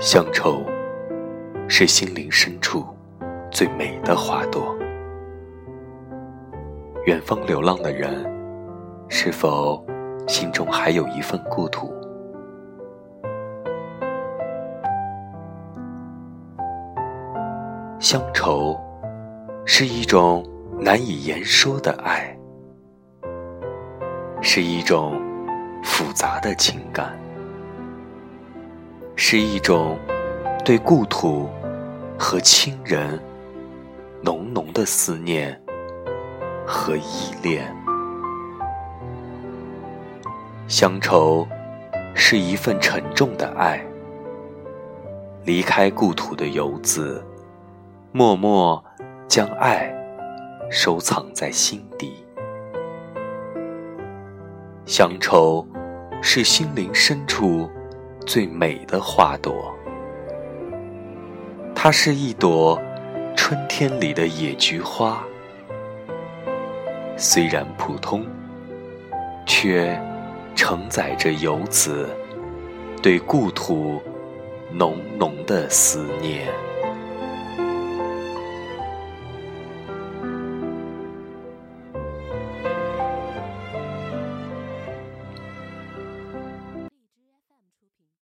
乡愁是心灵深处最美的花朵。远方流浪的人，是否心中还有一份故土？乡愁是一种难以言说的爱，是一种复杂的情感。是一种对故土和亲人浓浓的思念和依恋。乡愁是一份沉重的爱，离开故土的游子，默默将爱收藏在心底。乡愁是心灵深处。最美的花朵，它是一朵春天里的野菊花，虽然普通，却承载着游子对故土浓浓的思念。